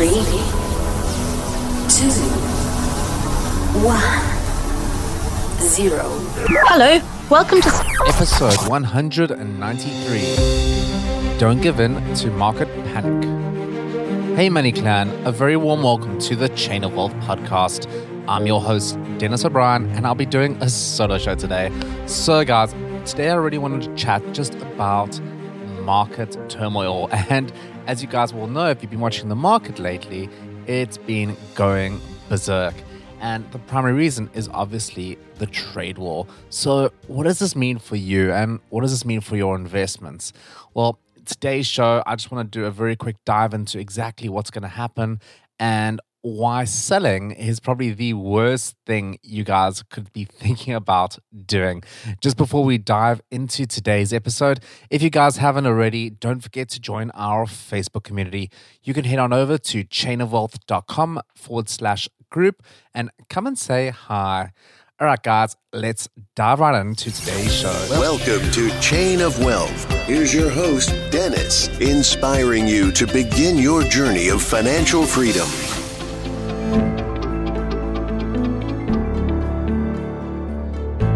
Three, two, one, zero. Hello, welcome to. Episode 193 Don't Give In to Market Panic. Hey, Money Clan, a very warm welcome to the Chain of Wealth podcast. I'm your host, Dennis O'Brien, and I'll be doing a solo show today. So, guys, today I really wanted to chat just about market turmoil. And as you guys will know, if you've been watching the market lately, it's been going berserk. And the primary reason is obviously the trade war. So, what does this mean for you and what does this mean for your investments? Well, today's show, I just want to do a very quick dive into exactly what's going to happen and why selling is probably the worst thing you guys could be thinking about doing. Just before we dive into today's episode, if you guys haven't already, don't forget to join our Facebook community. You can head on over to chainofwealth.com forward slash group and come and say hi. All right, guys, let's dive right into today's show. Welcome to Chain of Wealth. Here's your host, Dennis, inspiring you to begin your journey of financial freedom.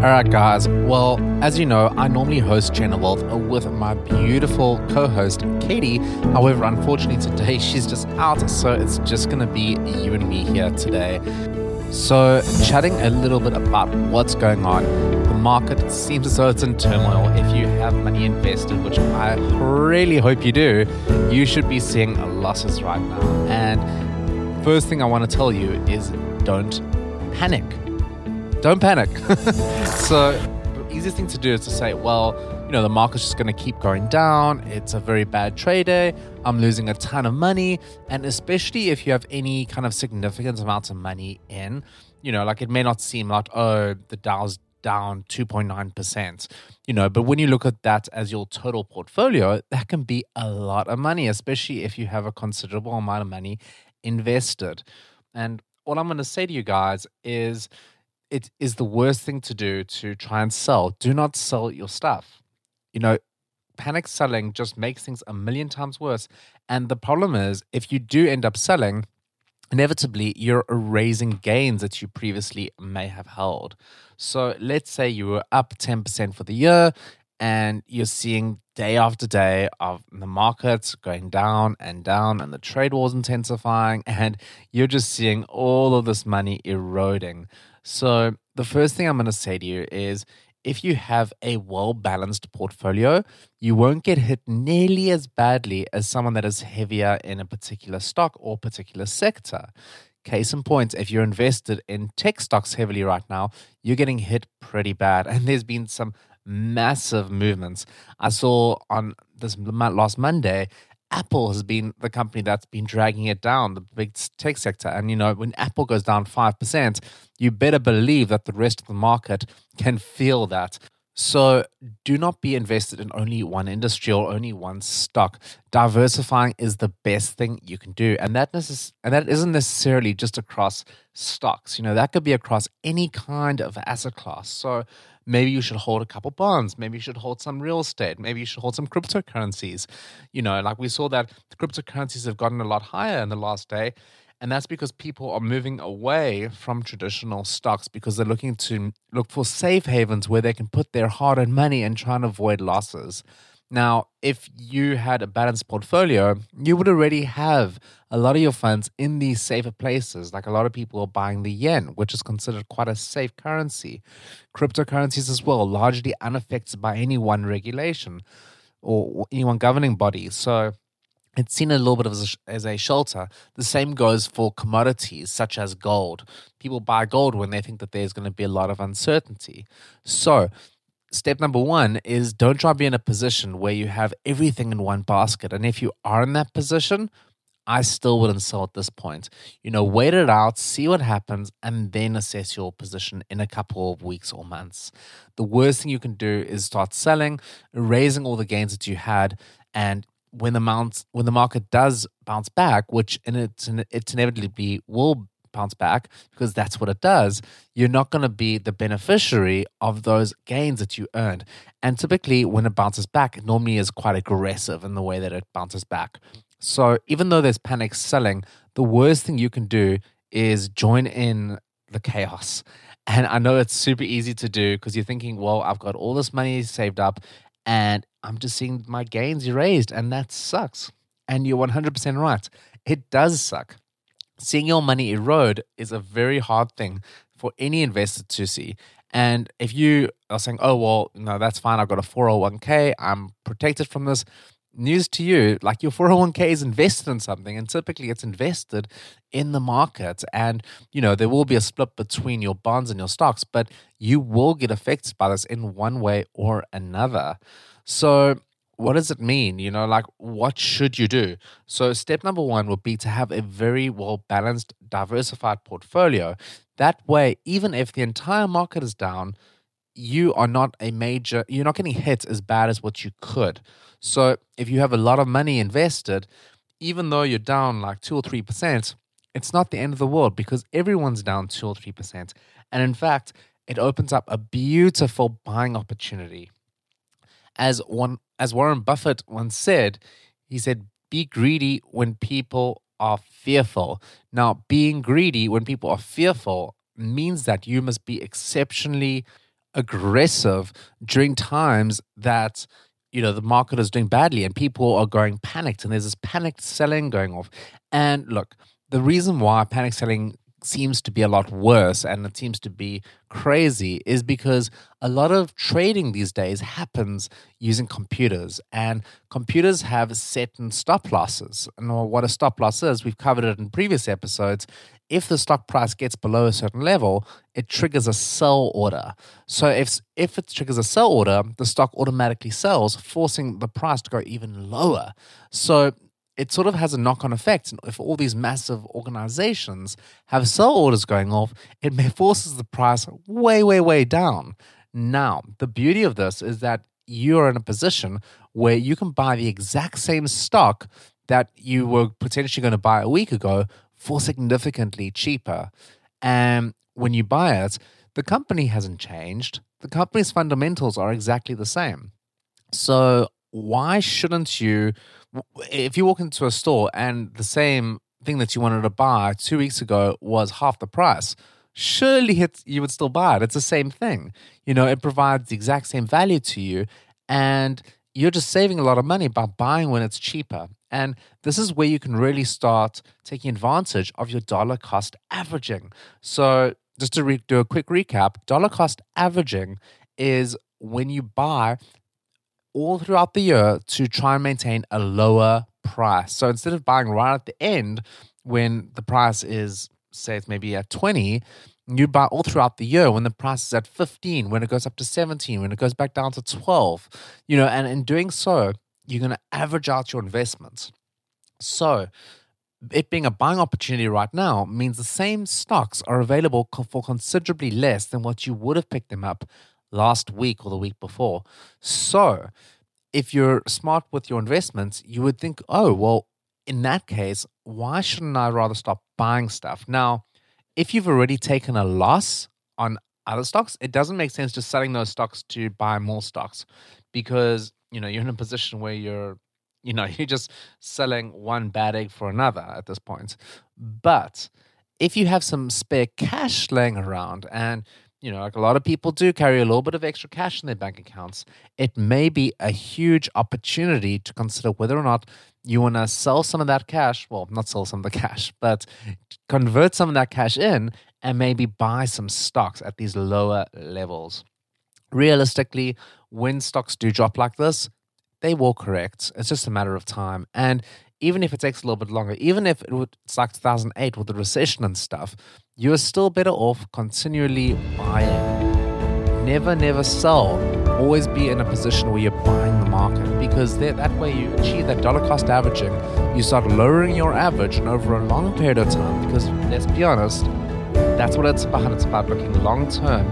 All right, guys. Well, as you know, I normally host Chain of Wealth with my beautiful co host, Katie. However, unfortunately, today she's just out, so it's just going to be you and me here today. So, chatting a little bit about what's going on. The market seems as though it's in turmoil. If you have money invested, which I really hope you do, you should be seeing losses right now. And first thing I want to tell you is don't panic don't panic. so, easiest thing to do is to say, well, you know, the market's just going to keep going down. It's a very bad trade day. I'm losing a ton of money. And especially if you have any kind of significant amounts of money in, you know, like it may not seem like, oh, the Dow's down 2.9%, you know, but when you look at that as your total portfolio, that can be a lot of money, especially if you have a considerable amount of money invested. And what I'm going to say to you guys is, it is the worst thing to do to try and sell. Do not sell your stuff. You know, panic selling just makes things a million times worse. And the problem is, if you do end up selling, inevitably you're erasing gains that you previously may have held. So let's say you were up 10% for the year and you're seeing day after day of the markets going down and down and the trade wars intensifying and you're just seeing all of this money eroding so, the first thing I'm going to say to you is if you have a well balanced portfolio, you won't get hit nearly as badly as someone that is heavier in a particular stock or particular sector. Case in point, if you're invested in tech stocks heavily right now, you're getting hit pretty bad. And there's been some massive movements. I saw on this last Monday Apple has been the company that's been dragging it down, the big tech sector. And, you know, when Apple goes down 5%, you better believe that the rest of the market can feel that. So do not be invested in only one industry or only one stock. Diversifying is the best thing you can do. And that necess- and that isn't necessarily just across stocks. You know, that could be across any kind of asset class. So maybe you should hold a couple bonds. Maybe you should hold some real estate. Maybe you should hold some cryptocurrencies. You know, like we saw that the cryptocurrencies have gotten a lot higher in the last day. And that's because people are moving away from traditional stocks because they're looking to look for safe havens where they can put their hard earned money and try and avoid losses. Now, if you had a balanced portfolio, you would already have a lot of your funds in these safer places. Like a lot of people are buying the yen, which is considered quite a safe currency. Cryptocurrencies as well, largely unaffected by any one regulation or any one governing body. So it's seen a little bit as a, as a shelter. The same goes for commodities such as gold. People buy gold when they think that there's going to be a lot of uncertainty. So, step number one is don't try to be in a position where you have everything in one basket. And if you are in that position, I still wouldn't sell at this point. You know, wait it out, see what happens, and then assess your position in a couple of weeks or months. The worst thing you can do is start selling, raising all the gains that you had, and when the mount when the market does bounce back, which in it's it's inevitably will bounce back because that's what it does, you're not going to be the beneficiary of those gains that you earned. And typically, when it bounces back, it normally is quite aggressive in the way that it bounces back. So even though there's panic selling, the worst thing you can do is join in the chaos. And I know it's super easy to do because you're thinking, well, I've got all this money saved up and I'm just seeing my gains erased, and that sucks. And you're 100% right. It does suck. Seeing your money erode is a very hard thing for any investor to see. And if you are saying, oh, well, no, that's fine. I've got a 401k, I'm protected from this. News to you, like your 401k is invested in something, and typically it's invested in the market. And, you know, there will be a split between your bonds and your stocks, but you will get affected by this in one way or another. So, what does it mean? You know, like what should you do? So, step number one would be to have a very well balanced, diversified portfolio. That way, even if the entire market is down, you are not a major, you're not getting hit as bad as what you could. So, if you have a lot of money invested, even though you're down like two or 3%, it's not the end of the world because everyone's down two or 3%. And in fact, it opens up a beautiful buying opportunity as one as Warren Buffett once said, he said, "Be greedy when people are fearful." Now, being greedy when people are fearful means that you must be exceptionally aggressive during times that you know the market is doing badly and people are going panicked and there's this panicked selling going off. And look, the reason why panic selling seems to be a lot worse and it seems to be crazy is because a lot of trading these days happens using computers and computers have certain stop losses. And what a stop loss is, we've covered it in previous episodes. If the stock price gets below a certain level, it triggers a sell order. So if if it triggers a sell order, the stock automatically sells, forcing the price to go even lower. So it sort of has a knock on effect. If all these massive organizations have sell orders going off, it forces the price way, way, way down. Now, the beauty of this is that you're in a position where you can buy the exact same stock that you were potentially going to buy a week ago for significantly cheaper. And when you buy it, the company hasn't changed. The company's fundamentals are exactly the same. So, why shouldn't you if you walk into a store and the same thing that you wanted to buy two weeks ago was half the price, surely it's, you would still buy it. It's the same thing. You know, it provides the exact same value to you, and you're just saving a lot of money by buying when it's cheaper. And this is where you can really start taking advantage of your dollar cost averaging. So, just to re- do a quick recap, dollar cost averaging is when you buy all throughout the year to try and maintain a lower price. So instead of buying right at the end when the price is, say, it's maybe at 20, you buy all throughout the year when the price is at 15, when it goes up to 17, when it goes back down to 12. You know, and in doing so, you're going to average out your investments. So, it being a buying opportunity right now means the same stocks are available for considerably less than what you would have picked them up last week or the week before. So, if you're smart with your investments, you would think, oh, well, in that case, why shouldn't I rather stop buying stuff? Now, if you've already taken a loss on other stocks, it doesn't make sense just selling those stocks to buy more stocks because, you know, you're in a position where you're, you know, you're just selling one bad egg for another at this point. But if you have some spare cash laying around and you know, like a lot of people do carry a little bit of extra cash in their bank accounts, it may be a huge opportunity to consider whether or not you want to sell some of that cash. Well, not sell some of the cash, but convert some of that cash in and maybe buy some stocks at these lower levels. Realistically, when stocks do drop like this, they will correct. It's just a matter of time. And even if it takes a little bit longer, even if it would, it's like 2008 with the recession and stuff, you are still better off continually buying. Never, never sell. Always be in a position where you're buying the market because that, that way you achieve that dollar cost averaging. You start lowering your average and over a long period of time because let's be honest, that's what it's about. It's about looking long term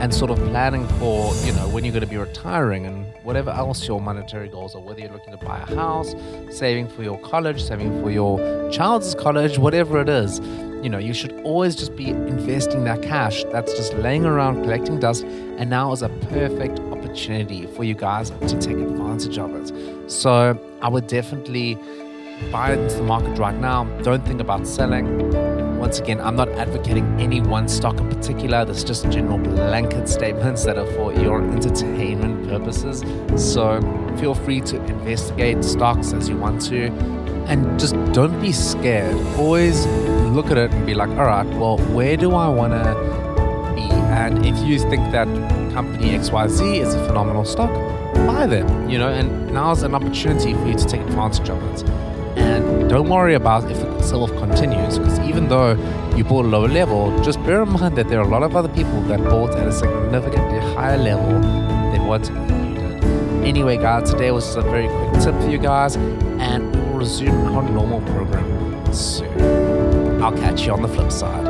and sort of planning for, you know, when you're going to be retiring and whatever else your monetary goals are, whether you're looking to buy a house, saving for your college, saving for your child's college, whatever it is, you know, you should always just be investing that cash that's just laying around collecting dust. And now is a perfect opportunity for you guys to take advantage of it. So I would definitely buy into the market right now. Don't think about selling. Once again, I'm not advocating any one stock in particular. This is just general blanket statements that are for your entertainment purposes. So feel free to investigate stocks as you want to. And just don't be scared. Always look at it and be like, all right, well, where do I want to be? And if you think that company XYZ is a phenomenal stock, buy them, you know, and now's an opportunity for you to take advantage of it. And don't worry about if off continues, because even though you bought a lower level, just bear in mind that there are a lot of other people that bought at a significantly higher level than what you did. Anyway, guys, today was just a very quick tip for you guys, and we will resume our normal program soon. I'll catch you on the flip side.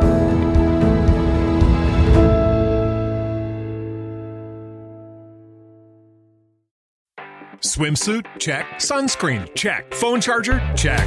Swimsuit? Check. Sunscreen? Check. Phone charger? Check.